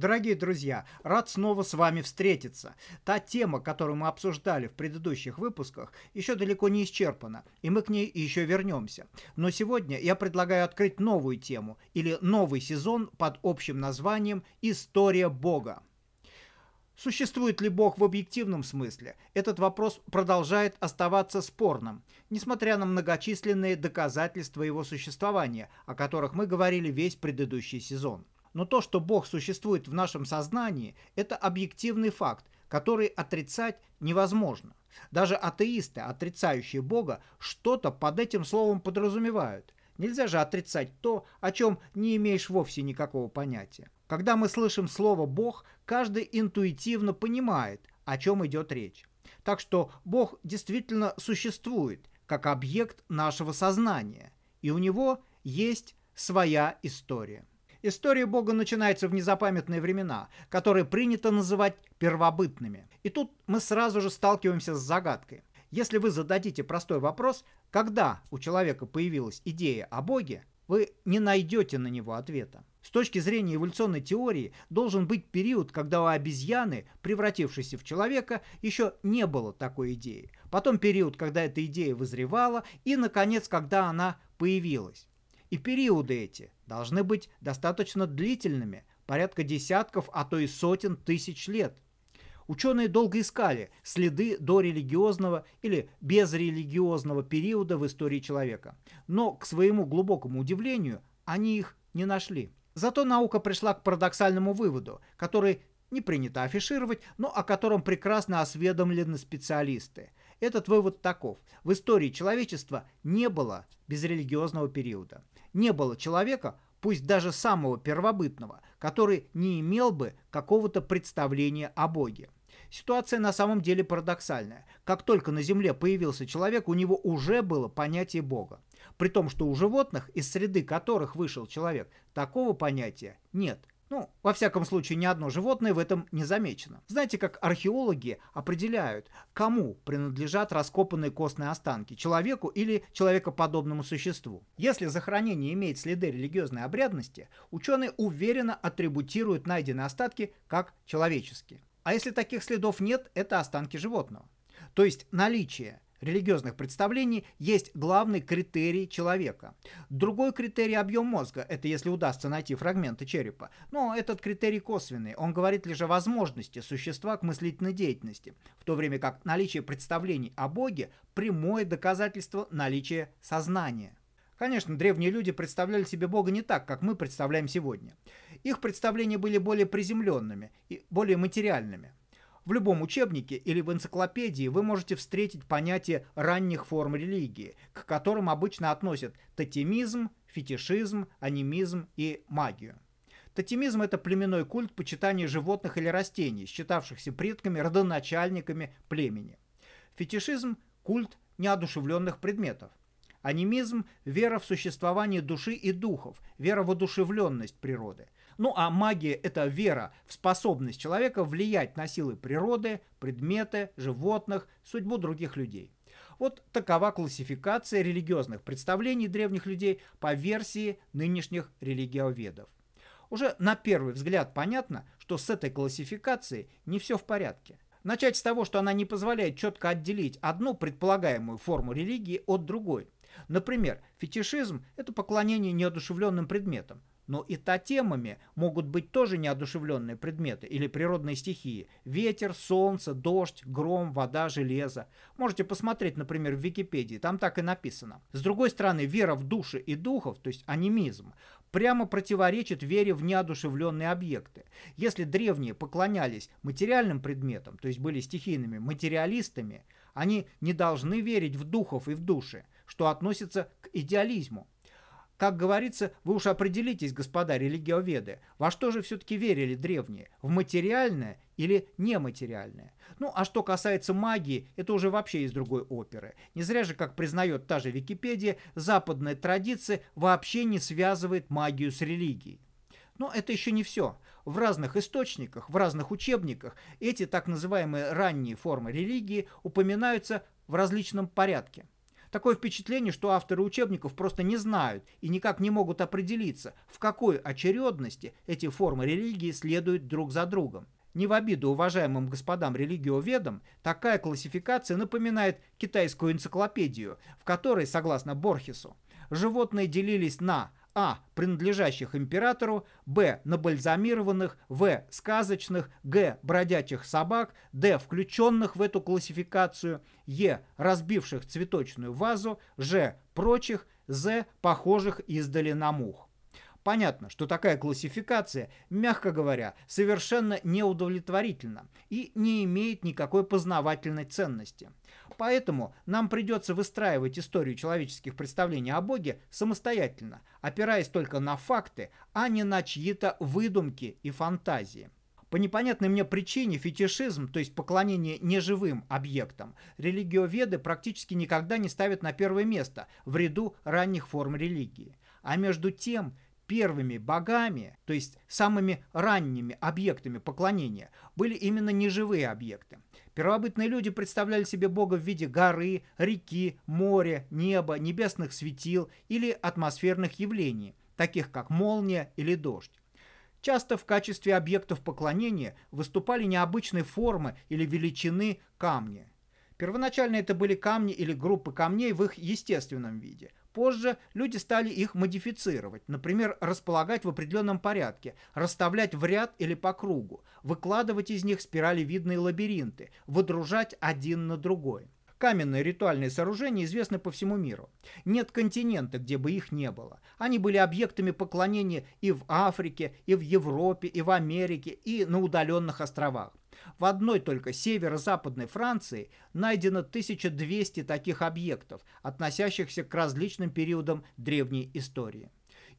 Дорогие друзья, рад снова с вами встретиться. Та тема, которую мы обсуждали в предыдущих выпусках, еще далеко не исчерпана, и мы к ней еще вернемся. Но сегодня я предлагаю открыть новую тему, или новый сезон под общим названием «История Бога». Существует ли Бог в объективном смысле? Этот вопрос продолжает оставаться спорным, несмотря на многочисленные доказательства его существования, о которых мы говорили весь предыдущий сезон. Но то, что Бог существует в нашем сознании, это объективный факт, который отрицать невозможно. Даже атеисты, отрицающие Бога, что-то под этим словом подразумевают. Нельзя же отрицать то, о чем не имеешь вовсе никакого понятия. Когда мы слышим слово «Бог», каждый интуитивно понимает, о чем идет речь. Так что Бог действительно существует, как объект нашего сознания, и у него есть своя история. История Бога начинается в незапамятные времена, которые принято называть первобытными. И тут мы сразу же сталкиваемся с загадкой. Если вы зададите простой вопрос, когда у человека появилась идея о Боге, вы не найдете на него ответа. С точки зрения эволюционной теории должен быть период, когда у обезьяны, превратившейся в человека, еще не было такой идеи. Потом период, когда эта идея вызревала, и, наконец, когда она появилась. И периоды эти должны быть достаточно длительными, порядка десятков, а то и сотен тысяч лет. Ученые долго искали следы до религиозного или безрелигиозного периода в истории человека, но, к своему глубокому удивлению, они их не нашли. Зато наука пришла к парадоксальному выводу, который не принято афишировать, но о котором прекрасно осведомлены специалисты. Этот вывод таков. В истории человечества не было безрелигиозного периода не было человека, пусть даже самого первобытного, который не имел бы какого-то представления о Боге. Ситуация на самом деле парадоксальная. Как только на Земле появился человек, у него уже было понятие Бога. При том, что у животных, из среды которых вышел человек, такого понятия нет. Ну, во всяком случае, ни одно животное в этом не замечено. Знаете, как археологи определяют, кому принадлежат раскопанные костные останки, человеку или человекоподобному существу? Если захоронение имеет следы религиозной обрядности, ученые уверенно атрибутируют найденные остатки как человеческие. А если таких следов нет, это останки животного. То есть наличие религиозных представлений есть главный критерий человека. Другой критерий – объем мозга. Это если удастся найти фрагменты черепа. Но этот критерий косвенный. Он говорит лишь о возможности существа к мыслительной деятельности, в то время как наличие представлений о Боге – прямое доказательство наличия сознания. Конечно, древние люди представляли себе Бога не так, как мы представляем сегодня. Их представления были более приземленными и более материальными. В любом учебнике или в энциклопедии вы можете встретить понятие ранних форм религии, к которым обычно относят тотемизм, фетишизм, анимизм и магию. Тотемизм – это племенной культ почитания животных или растений, считавшихся предками, родоначальниками племени. Фетишизм – культ неодушевленных предметов. Анимизм – вера в существование души и духов, вера в одушевленность природы – ну а магия – это вера в способность человека влиять на силы природы, предметы, животных, судьбу других людей. Вот такова классификация религиозных представлений древних людей по версии нынешних религиоведов. Уже на первый взгляд понятно, что с этой классификацией не все в порядке. Начать с того, что она не позволяет четко отделить одну предполагаемую форму религии от другой. Например, фетишизм – это поклонение неодушевленным предметам, но и тотемами могут быть тоже неодушевленные предметы или природные стихии. Ветер, солнце, дождь, гром, вода, железо. Можете посмотреть, например, в Википедии, там так и написано. С другой стороны, вера в души и духов, то есть анимизм, прямо противоречит вере в неодушевленные объекты. Если древние поклонялись материальным предметам, то есть были стихийными материалистами, они не должны верить в духов и в души, что относится к идеализму. Как говорится, вы уж определитесь, господа религиоведы, во что же все-таки верили древние, в материальное или нематериальное. Ну, а что касается магии, это уже вообще из другой оперы. Не зря же, как признает та же Википедия, западная традиция вообще не связывает магию с религией. Но это еще не все. В разных источниках, в разных учебниках эти так называемые ранние формы религии упоминаются в различном порядке. Такое впечатление, что авторы учебников просто не знают и никак не могут определиться, в какой очередности эти формы религии следуют друг за другом. Не в обиду уважаемым господам религиоведам, такая классификация напоминает китайскую энциклопедию, в которой, согласно Борхесу, животные делились на а. принадлежащих императору, б. набальзамированных, в. сказочных, г. бродячих собак, д. включенных в эту классификацию, е. разбивших цветочную вазу, ж. прочих, з. похожих издали на мух. Понятно, что такая классификация, мягко говоря, совершенно неудовлетворительна и не имеет никакой познавательной ценности. Поэтому нам придется выстраивать историю человеческих представлений о Боге самостоятельно, опираясь только на факты, а не на чьи-то выдумки и фантазии. По непонятной мне причине фетишизм, то есть поклонение неживым объектам, религиоведы практически никогда не ставят на первое место в ряду ранних форм религии. А между тем, первыми богами, то есть самыми ранними объектами поклонения, были именно неживые объекты. Первобытные люди представляли себе Бога в виде горы, реки, моря, неба, небесных светил или атмосферных явлений, таких как молния или дождь. Часто в качестве объектов поклонения выступали необычные формы или величины камни. Первоначально это были камни или группы камней в их естественном виде – Позже люди стали их модифицировать, например, располагать в определенном порядке, расставлять в ряд или по кругу, выкладывать из них спиралевидные лабиринты, выдружать один на другой. Каменные ритуальные сооружения известны по всему миру. Нет континента, где бы их не было. Они были объектами поклонения и в Африке, и в Европе, и в Америке, и на удаленных островах. В одной только северо-западной Франции найдено 1200 таких объектов, относящихся к различным периодам древней истории.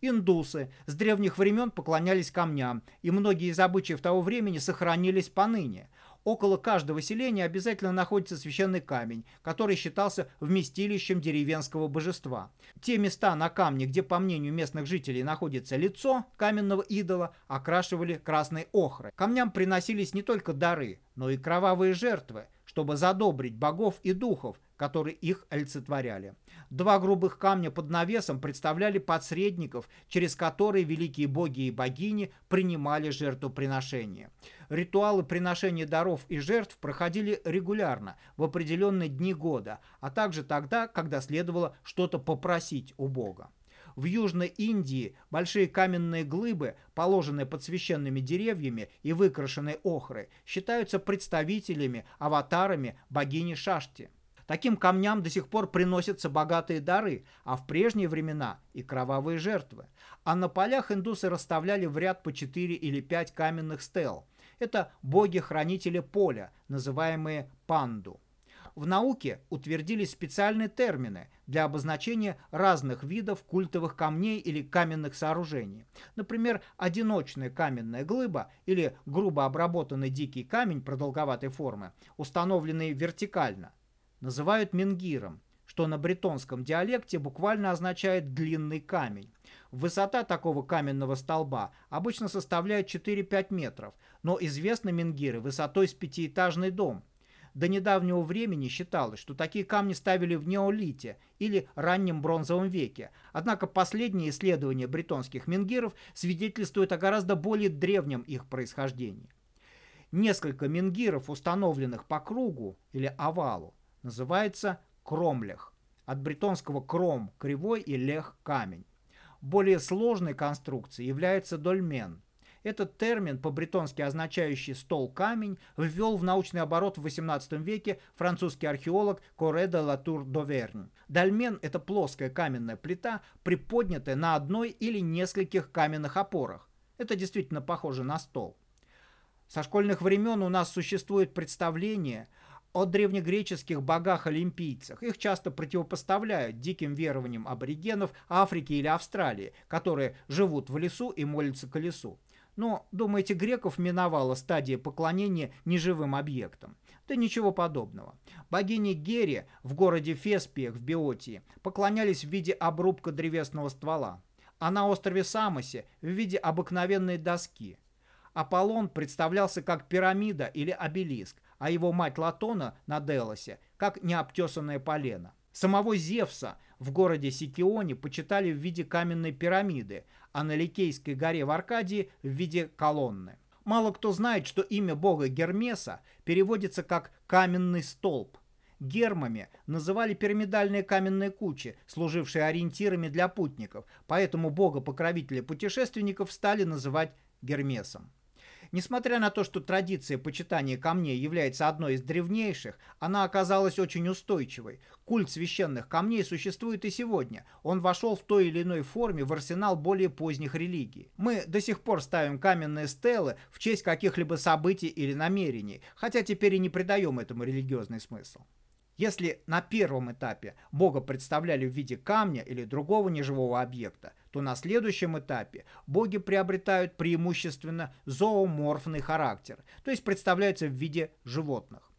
Индусы с древних времен поклонялись камням, и многие из обычаев того времени сохранились поныне – Около каждого селения обязательно находится священный камень, который считался вместилищем деревенского божества. Те места на камне, где, по мнению местных жителей, находится лицо каменного идола, окрашивали красной охрой. Камням приносились не только дары, но и кровавые жертвы, чтобы задобрить богов и духов, которые их олицетворяли. Два грубых камня под навесом представляли подсредников, через которые великие боги и богини принимали жертвоприношения. Ритуалы приношения даров и жертв проходили регулярно, в определенные дни года, а также тогда, когда следовало что-то попросить у бога. В Южной Индии большие каменные глыбы, положенные под священными деревьями и выкрашенные охрой, считаются представителями, аватарами богини Шашти. Таким камням до сих пор приносятся богатые дары, а в прежние времена и кровавые жертвы. А на полях индусы расставляли в ряд по 4 или 5 каменных стел. Это боги-хранители поля, называемые панду. В науке утвердились специальные термины для обозначения разных видов культовых камней или каменных сооружений. Например, одиночная каменная глыба или грубо обработанный дикий камень продолговатой формы, установленный вертикально – называют менгиром, что на бретонском диалекте буквально означает «длинный камень». Высота такого каменного столба обычно составляет 4-5 метров, но известны менгиры высотой с пятиэтажный дом. До недавнего времени считалось, что такие камни ставили в неолите или раннем бронзовом веке, однако последние исследования бретонских менгиров свидетельствуют о гораздо более древнем их происхождении. Несколько менгиров, установленных по кругу или овалу, называется кромлех. От бретонского кром – кривой и лех – камень. Более сложной конструкцией является дольмен. Этот термин, по-бретонски означающий «стол-камень», ввел в научный оборот в XVIII веке французский археолог Коре де Латур Довернь. Дольмен – это плоская каменная плита, приподнятая на одной или нескольких каменных опорах. Это действительно похоже на стол. Со школьных времен у нас существует представление – о древнегреческих богах-олимпийцах. Их часто противопоставляют диким верованиям аборигенов Африки или Австралии, которые живут в лесу и молятся колесу. Но, думаете, греков миновала стадия поклонения неживым объектам? Да ничего подобного. Богини Гере в городе Феспиях в Биотии поклонялись в виде обрубка древесного ствола, а на острове Самосе в виде обыкновенной доски. Аполлон представлялся как пирамида или обелиск, а его мать Латона на Делосе, как необтесанное полено. Самого Зевса в городе Сикионе почитали в виде каменной пирамиды, а на Ликейской горе в Аркадии в виде колонны. Мало кто знает, что имя бога Гермеса переводится как «каменный столб». Гермами называли пирамидальные каменные кучи, служившие ориентирами для путников, поэтому бога-покровителя путешественников стали называть Гермесом. Несмотря на то, что традиция почитания камней является одной из древнейших, она оказалась очень устойчивой. Культ священных камней существует и сегодня. Он вошел в той или иной форме в арсенал более поздних религий. Мы до сих пор ставим каменные стелы в честь каких-либо событий или намерений, хотя теперь и не придаем этому религиозный смысл. Если на первом этапе Бога представляли в виде камня или другого неживого объекта, то на следующем этапе боги приобретают преимущественно зооморфный характер, то есть представляются в виде животных.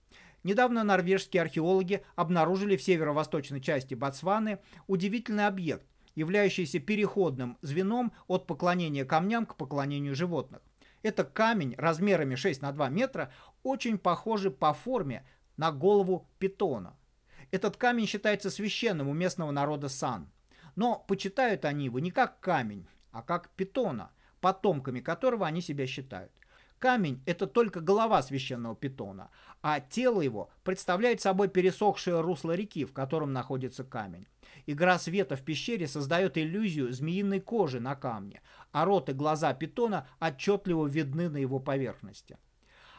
Недавно норвежские археологи обнаружили в северо-восточной части Ботсваны удивительный объект, являющийся переходным звеном от поклонения камням к поклонению животных. Это камень размерами 6 на 2 метра, очень похожий по форме на голову питона. Этот камень считается священным у местного народа сан. Но почитают они его не как камень, а как питона, потомками которого они себя считают. Камень – это только голова священного питона, а тело его представляет собой пересохшее русло реки, в котором находится камень. Игра света в пещере создает иллюзию змеиной кожи на камне, а рот и глаза питона отчетливо видны на его поверхности.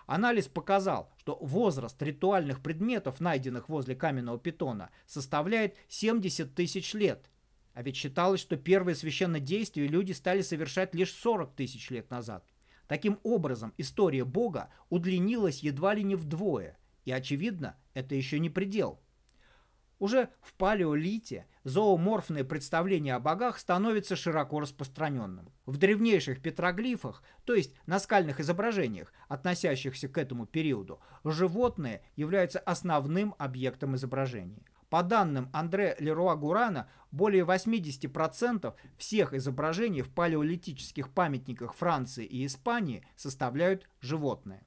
Анализ показал, что возраст ритуальных предметов, найденных возле каменного питона, составляет 70 тысяч лет. А ведь считалось, что первые священные действия люди стали совершать лишь 40 тысяч лет назад. Таким образом, история Бога удлинилась едва ли не вдвое. И, очевидно, это еще не предел. Уже в палеолите зооморфное представление о богах становится широко распространенным. В древнейших петроглифах, то есть наскальных изображениях, относящихся к этому периоду, животные являются основным объектом изображения. По данным Андре Леруа Гурана, более 80% всех изображений в палеолитических памятниках Франции и Испании составляют животные.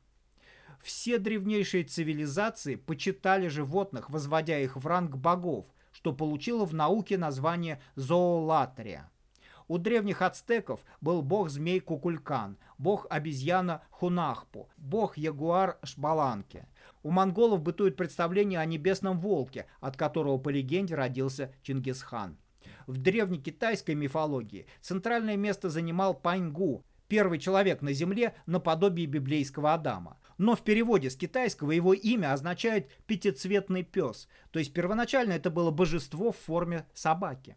Все древнейшие цивилизации почитали животных, возводя их в ранг богов, что получило в науке название зоолатрия. У древних ацтеков был бог-змей Кукулькан, бог-обезьяна Хунахпу, бог-ягуар Шбаланке. У монголов бытует представление о небесном волке, от которого по легенде родился Чингисхан. В древнекитайской мифологии центральное место занимал Паньгу, первый человек на земле наподобие библейского Адама. Но в переводе с китайского его имя означает «пятицветный пес», то есть первоначально это было божество в форме собаки.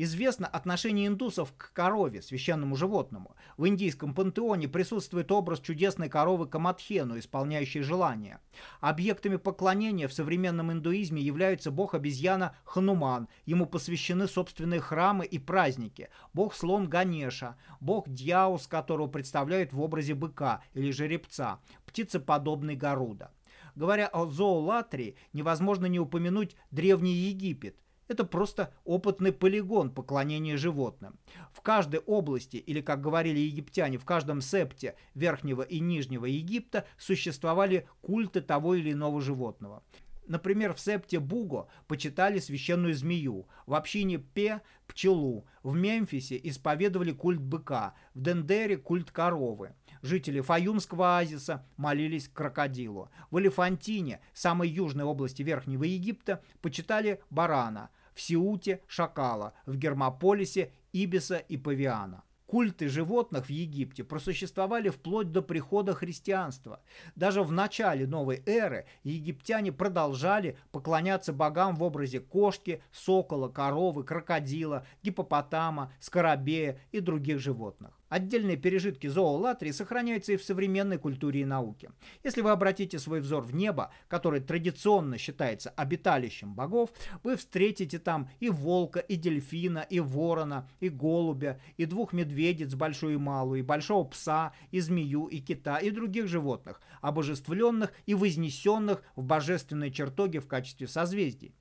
Известно отношение индусов к корове, священному животному. В индийском пантеоне присутствует образ чудесной коровы Камадхену, исполняющей желания. Объектами поклонения в современном индуизме являются бог-обезьяна Хануман, ему посвящены собственные храмы и праздники, бог-слон Ганеша, бог Дьяус, которого представляют в образе быка или жеребца, птицеподобный Гаруда. Говоря о зоолатрии, невозможно не упомянуть Древний Египет – это просто опытный полигон поклонения животным. В каждой области, или, как говорили египтяне, в каждом септе Верхнего и Нижнего Египта существовали культы того или иного животного. Например, в септе Буго почитали священную змею, в общине Пе – пчелу, в Мемфисе исповедовали культ быка, в Дендере – культ коровы. Жители Фаюмского оазиса молились крокодилу. В Элефантине, самой южной области Верхнего Египта, почитали барана, в Сиуте – шакала, в Гермополисе – ибиса и павиана. Культы животных в Египте просуществовали вплоть до прихода христианства. Даже в начале новой эры египтяне продолжали поклоняться богам в образе кошки, сокола, коровы, крокодила, гипопотама, скоробея и других животных. Отдельные пережитки зоолатрии сохраняются и в современной культуре и науке. Если вы обратите свой взор в небо, которое традиционно считается обиталищем богов, вы встретите там и волка, и дельфина, и ворона, и голубя, и двух медведиц, большую и малую, и большого пса, и змею, и кита, и других животных, обожествленных и вознесенных в божественные чертоги в качестве созвездий.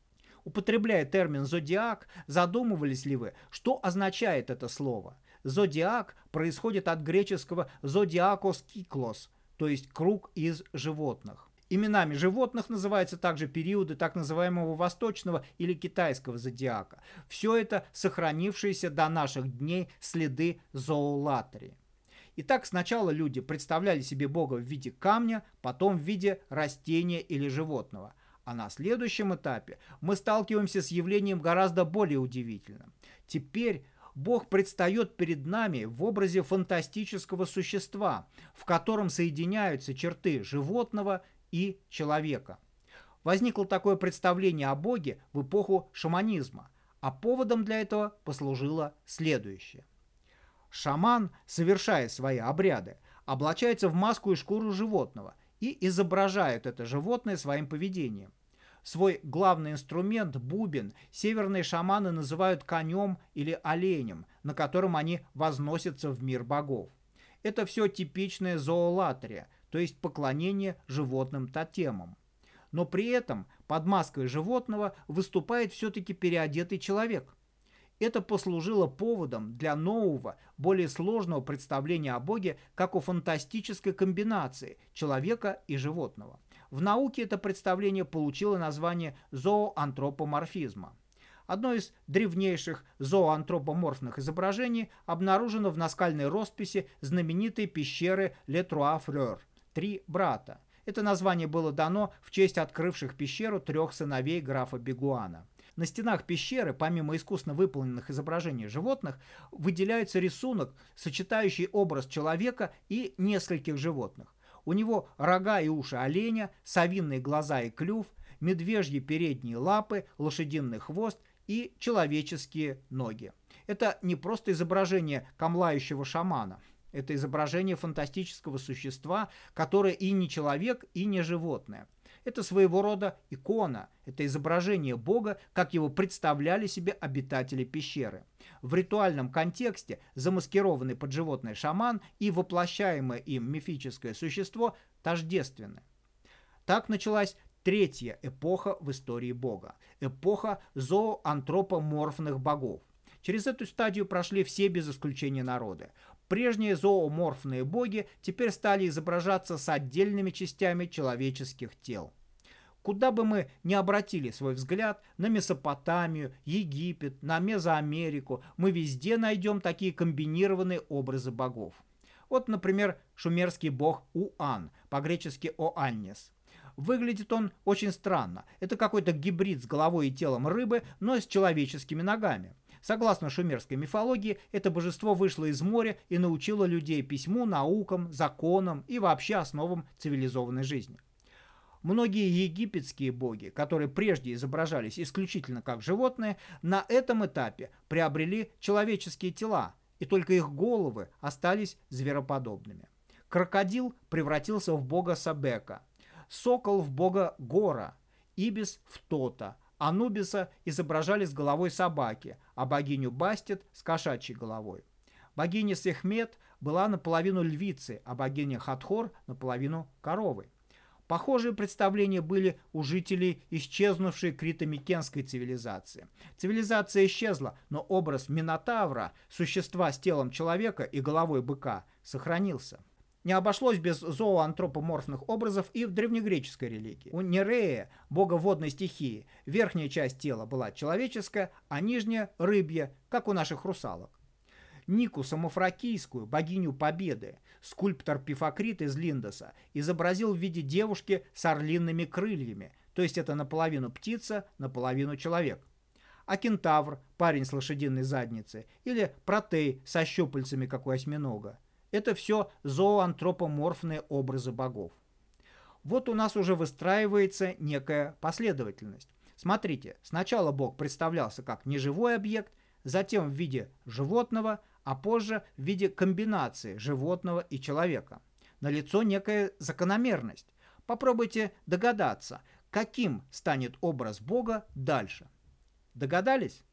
Употребляя термин «зодиак», задумывались ли вы, что означает это слово – Зодиак происходит от греческого зодиакос киклос, то есть круг из животных. Именами животных называются также периоды так называемого восточного или китайского зодиака. Все это сохранившиеся до наших дней следы зоолатрии. Итак, сначала люди представляли себе Бога в виде камня, потом в виде растения или животного. А на следующем этапе мы сталкиваемся с явлением гораздо более удивительным. Теперь Бог предстает перед нами в образе фантастического существа, в котором соединяются черты животного и человека. Возникло такое представление о Боге в эпоху шаманизма, а поводом для этого послужило следующее. Шаман, совершая свои обряды, облачается в маску и шкуру животного и изображает это животное своим поведением. Свой главный инструмент, бубен, северные шаманы называют конем или оленем, на котором они возносятся в мир богов. Это все типичная зоолатрия, то есть поклонение животным тотемам. Но при этом под маской животного выступает все-таки переодетый человек. Это послужило поводом для нового, более сложного представления о Боге как о фантастической комбинации человека и животного. В науке это представление получило название зооантропоморфизма. Одно из древнейших зооантропоморфных изображений обнаружено в наскальной росписи знаменитой пещеры Летруа-Фрёр «Три брата». Это название было дано в честь открывших пещеру трех сыновей графа Бегуана. На стенах пещеры, помимо искусно выполненных изображений животных, выделяется рисунок, сочетающий образ человека и нескольких животных. У него рога и уши оленя, совиные глаза и клюв, медвежьи передние лапы, лошадиный хвост и человеческие ноги. Это не просто изображение камлающего шамана. Это изображение фантастического существа, которое и не человек, и не животное. Это своего рода икона, это изображение Бога, как его представляли себе обитатели пещеры. В ритуальном контексте замаскированный под животное шаман и воплощаемое им мифическое существо тождественны. Так началась третья эпоха в истории Бога – эпоха зооантропоморфных богов. Через эту стадию прошли все без исключения народы. Прежние зооморфные боги теперь стали изображаться с отдельными частями человеческих тел. Куда бы мы ни обратили свой взгляд, на Месопотамию, Египет, на Мезоамерику, мы везде найдем такие комбинированные образы богов. Вот, например, шумерский бог Уан, по-гречески Оаннес. Выглядит он очень странно. Это какой-то гибрид с головой и телом рыбы, но с человеческими ногами. Согласно шумерской мифологии, это божество вышло из моря и научило людей письму, наукам, законам и вообще основам цивилизованной жизни. Многие египетские боги, которые прежде изображались исключительно как животные, на этом этапе приобрели человеческие тела, и только их головы остались звероподобными. Крокодил превратился в бога Сабека, сокол в бога Гора, Ибис в Тота, Анубиса изображали с головой собаки, а богиню Бастет с кошачьей головой. Богиня Сехмет была наполовину львицей, а богиня Хатхор наполовину коровой. Похожие представления были у жителей исчезнувшей критомикенской цивилизации. Цивилизация исчезла, но образ Минотавра, существа с телом человека и головой быка, сохранился. Не обошлось без зооантропоморфных образов и в древнегреческой религии. У Нерея, бога водной стихии, верхняя часть тела была человеческая, а нижняя – рыбья, как у наших русалок. Нику Самофракийскую, богиню победы, скульптор Пифакрит из Линдоса изобразил в виде девушки с орлиными крыльями, то есть это наполовину птица, наполовину человек. А кентавр, парень с лошадиной задницей, или протей со щупальцами, как у осьминога. Это все зооантропоморфные образы богов. Вот у нас уже выстраивается некая последовательность. Смотрите, сначала Бог представлялся как неживой объект, затем в виде животного, а позже в виде комбинации животного и человека. Налицо некая закономерность. Попробуйте догадаться, каким станет образ Бога дальше. Догадались?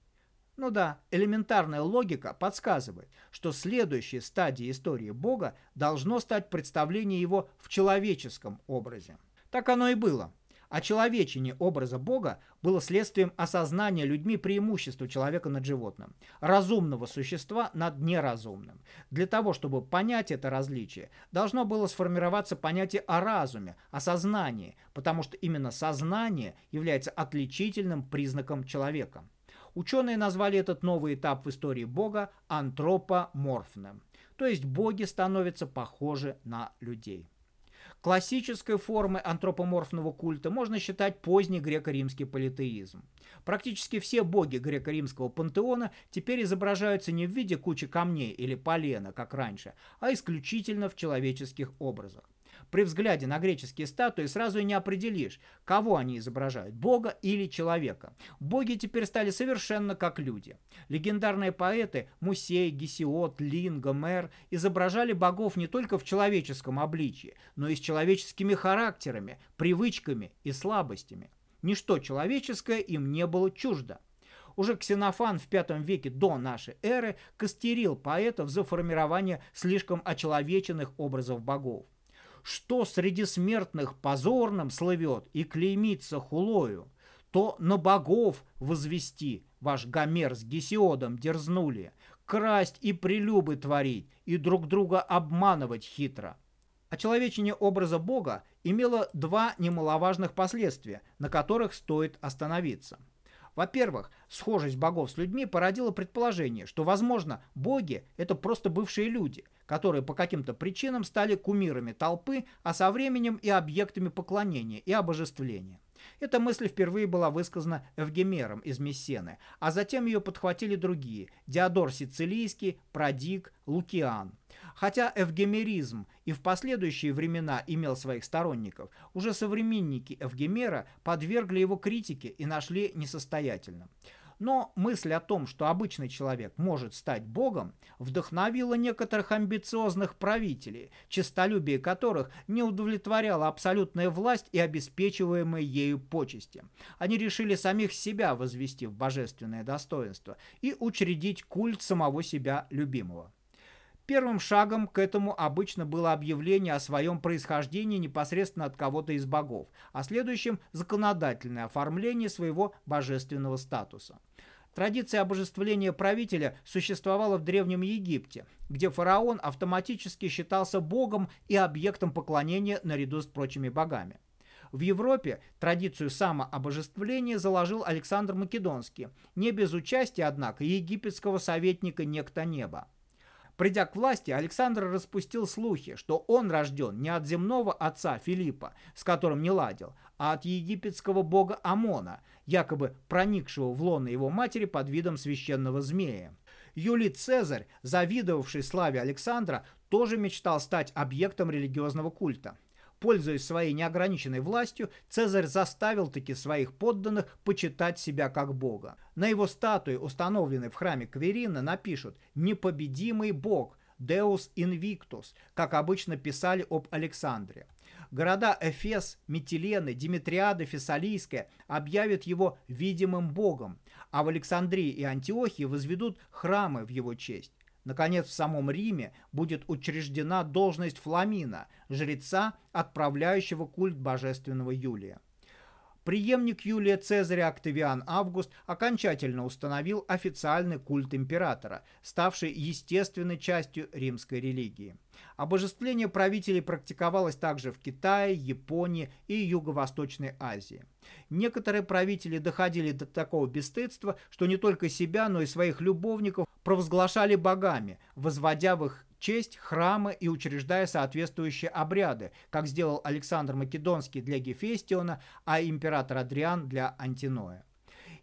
Ну да, элементарная логика подсказывает, что следующей стадией истории Бога должно стать представление его в человеческом образе. Так оно и было. Очеловечение образа Бога было следствием осознания людьми преимущества человека над животным, разумного существа над неразумным. Для того, чтобы понять это различие, должно было сформироваться понятие о разуме, о сознании, потому что именно сознание является отличительным признаком человека. Ученые назвали этот новый этап в истории Бога антропоморфным, то есть боги становятся похожи на людей. Классической формой антропоморфного культа можно считать поздний греко-римский политеизм. Практически все боги греко-римского пантеона теперь изображаются не в виде кучи камней или полена, как раньше, а исключительно в человеческих образах. При взгляде на греческие статуи сразу и не определишь, кого они изображают, бога или человека. Боги теперь стали совершенно как люди. Легендарные поэты Мусей, Гесиод, Лин, Гомер изображали богов не только в человеческом обличии, но и с человеческими характерами, привычками и слабостями. Ничто человеческое им не было чуждо. Уже Ксенофан в V веке до нашей эры костерил поэтов за формирование слишком очеловеченных образов богов что среди смертных позорным слывет и клеймится хулою, то на богов возвести ваш Гомер с Гесиодом дерзнули, красть и прелюбы творить, и друг друга обманывать хитро. Очеловечение образа Бога имело два немаловажных последствия, на которых стоит остановиться. Во-первых, схожесть богов с людьми породила предположение, что, возможно, боги – это просто бывшие люди, которые по каким-то причинам стали кумирами толпы, а со временем и объектами поклонения и обожествления. Эта мысль впервые была высказана Эвгемером из Мессены, а затем ее подхватили другие – Диодор Сицилийский, Продик, Лукиан. Хотя эвгемеризм и в последующие времена имел своих сторонников, уже современники Эвгемера подвергли его критике и нашли несостоятельным. Но мысль о том, что обычный человек может стать богом, вдохновила некоторых амбициозных правителей, честолюбие которых не удовлетворяла абсолютная власть и обеспечиваемые ею почести. Они решили самих себя возвести в божественное достоинство и учредить культ самого себя любимого. Первым шагом к этому обычно было объявление о своем происхождении непосредственно от кого-то из богов, а следующим – законодательное оформление своего божественного статуса. Традиция обожествления правителя существовала в Древнем Египте, где фараон автоматически считался богом и объектом поклонения наряду с прочими богами. В Европе традицию самообожествления заложил Александр Македонский, не без участия, однако, египетского советника Некто Неба. Придя к власти, Александр распустил слухи, что он рожден не от земного отца Филиппа, с которым не ладил, а от египетского бога Амона, якобы проникшего в лоно его матери под видом священного змея. Юлий Цезарь, завидовавший славе Александра, тоже мечтал стать объектом религиозного культа. Пользуясь своей неограниченной властью, Цезарь заставил таки своих подданных почитать себя как бога. На его статуе, установленной в храме Кверина, напишут «Непобедимый бог», Deus Invictus, как обычно писали об Александре. Города Эфес, Митилены, Димитриада, Фессалийская объявят его видимым богом, а в Александрии и Антиохии возведут храмы в его честь. Наконец, в самом Риме будет учреждена должность Фламина, жреца, отправляющего культ божественного Юлия. Приемник Юлия Цезаря Октавиан Август окончательно установил официальный культ императора, ставший естественной частью римской религии. Обожествление правителей практиковалось также в Китае, Японии и Юго-Восточной Азии. Некоторые правители доходили до такого бесстыдства, что не только себя, но и своих любовников провозглашали богами, возводя в их честь храмы и учреждая соответствующие обряды, как сделал Александр Македонский для Гефестиона, а император Адриан для Антиноя.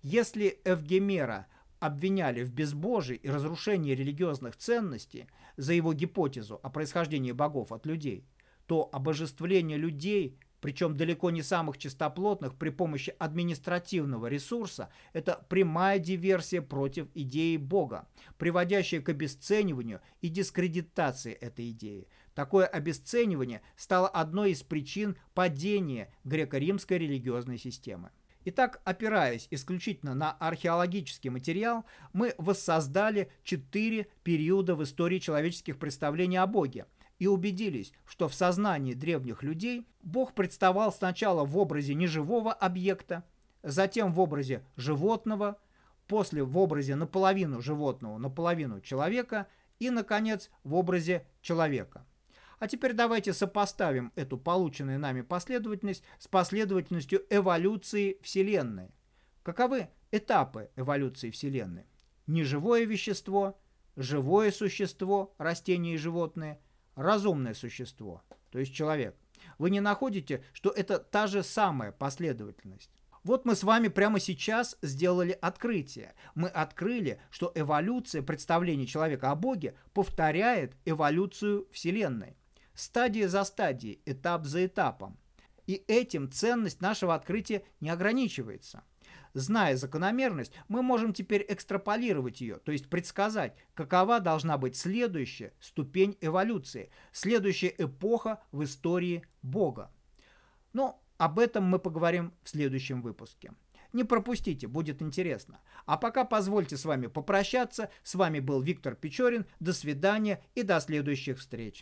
Если Эвгемера обвиняли в безбожии и разрушении религиозных ценностей за его гипотезу о происхождении богов от людей, то обожествление людей – причем далеко не самых чистоплотных, при помощи административного ресурса, это прямая диверсия против идеи Бога, приводящая к обесцениванию и дискредитации этой идеи. Такое обесценивание стало одной из причин падения греко-римской религиозной системы. Итак, опираясь исключительно на археологический материал, мы воссоздали четыре периода в истории человеческих представлений о Боге – и убедились, что в сознании древних людей Бог представал сначала в образе неживого объекта, затем в образе животного, после в образе наполовину животного, наполовину человека и, наконец, в образе человека. А теперь давайте сопоставим эту полученную нами последовательность с последовательностью эволюции Вселенной. Каковы этапы эволюции Вселенной? Неживое вещество, живое существо, растения и животные, разумное существо, то есть человек. Вы не находите, что это та же самая последовательность? Вот мы с вами прямо сейчас сделали открытие. Мы открыли, что эволюция представления человека о Боге повторяет эволюцию Вселенной стадия за стадией, этап за этапом. И этим ценность нашего открытия не ограничивается. Зная закономерность, мы можем теперь экстраполировать ее, то есть предсказать, какова должна быть следующая ступень эволюции, следующая эпоха в истории Бога. Но об этом мы поговорим в следующем выпуске. Не пропустите, будет интересно. А пока позвольте с вами попрощаться. С вами был Виктор Печорин. До свидания и до следующих встреч.